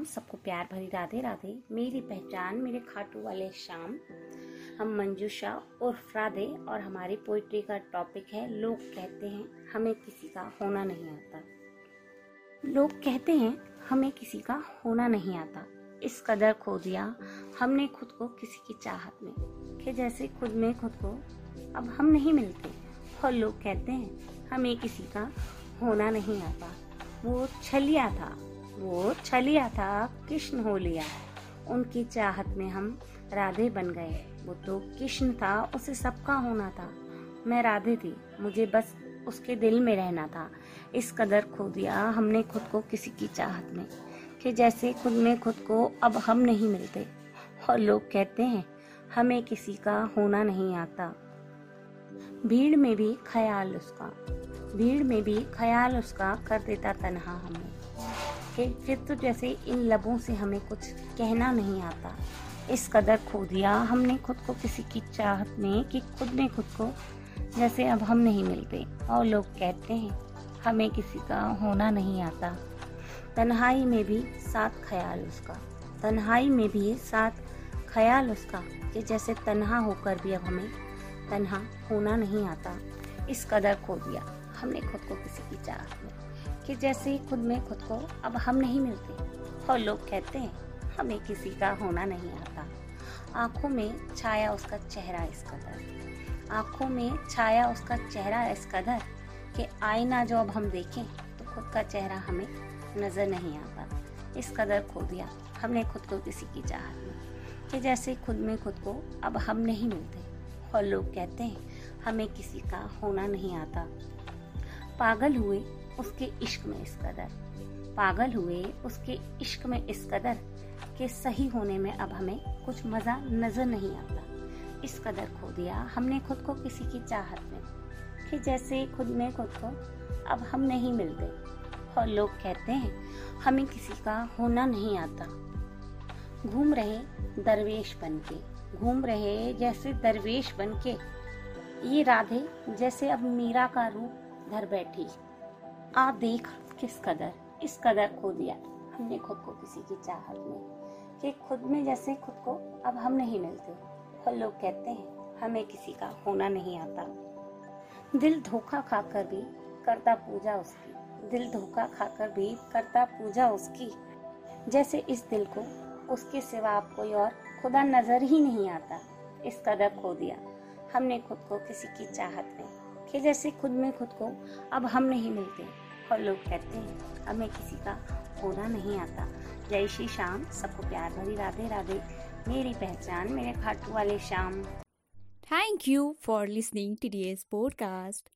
श्याम सबको प्यार भरी राधे राधे। मेरी पहचान, मेरे खाटू वाले श्याम, हम मंजूषा, उर्फ़ राधे, और हमारी पोइट्री का टॉपिक है, लोग कहते हैं, हमें किसी का होना नहीं आता। लोग कहते हैं, हमें किसी का होना नहीं आता। इस कदर खो दिया हमने खुद को किसी की चाहत में, कि जैसे खुद में खुद को अब हम नहीं मिलते। और लोग कहते हैं, हमें किसी का होना नहीं आता। वो छलिया था वो छलिया था, कृष्ण हो लिया। उनकी चाहत में हम राधे बन गए। वो तो कृष्ण था, उसे सबका होना था। मैं राधे थी, मुझे बस उसके दिल में रहना था। इस कदर खो दिया हमने खुद को किसी की चाहत में, कि जैसे खुद में खुद को अब हम नहीं मिलते। और लोग कहते हैं, हमें किसी का होना नहीं आता। भीड़ में भी ख्याल उसका, भीड़ में भी ख्याल उसका कर देता तनहा हमें कि फिर तो जैसे इन लबों से हमें कुछ कहना नहीं आता। इस कदर खो दिया हमने खुद को किसी की चाहत में कि खुद ने खुद को जैसे अब हम नहीं मिलते और लोग कहते हैं, हमें किसी का होना नहीं आता। तन्हाई में भी साथ ख्याल उसका। तन्हाई में भी साथ ख्याल उसका कि जैसे तन्हा होकर भी अब हमें तन्हा होना नहीं आता। इस कदर खो दिया हमने खुद को किसी की चाहत में। कि जैसे खुद में खुद को अब हम नहीं मिलते और लोग कहते हैं, हमें किसी का होना नहीं आता। आँखों में छाया उसका चेहरा इस कदर। आँखों में छाया उसका चेहरा इस कदर कि आईना जो अब हम देखें तो खुद का चेहरा हमें नज़र नहीं आता। इस कदर खो दिया हमने खुद को किसी की चाहत में कि जैसे खुद में खुद को अब हम नहीं मिलते और लोग कहते हैं, हमें किसी का होना नहीं आता। पागल हुए उसके इश्क में इस कदर। पागल हुए उसके इश्क में इस कदर कि सही होने में अब हमें कुछ मज़ा नज़र नहीं आता। इस कदर खो दिया हमने खुद को किसी की चाहत में कि जैसे खुद में खुद को अब हम नहीं मिलते। और लोग कहते हैं, हमें किसी का होना नहीं आता। घूम रहे दरवेश बन के घूम रहे जैसे दरवेश बन के ये राधे जैसे अब मीरा का रूप घर बैठी। आ देख किस कदर, इस कदर खो दिया। हमने खुद को किसी की चाहत में कि खुद में जैसे खुद को अब हम नहीं मिलते। और लोग कहते हैं, हमें किसी का होना नहीं आता। दिल धोखा खाकर भी करता पूजा उसकी। दिल धोखा खाकर भी करता पूजा उसकी। जैसे इस दिल को, उसके सिवा आप कोई और खुदा नज़र ही नहीं आता। इस कदर खो दिया। हमने खुद को किसी की चाहत में कि जैसे खुद में खुद को अब हम नहीं मिलते और लोग कहते हैं अब मैं किसी का होना नहीं आता। जय श्री श्याम। सबको प्यार भरी राधे राधे। मेरी पहचान, मेरे खाटू वाले Shyam. Thank you for listening to podcast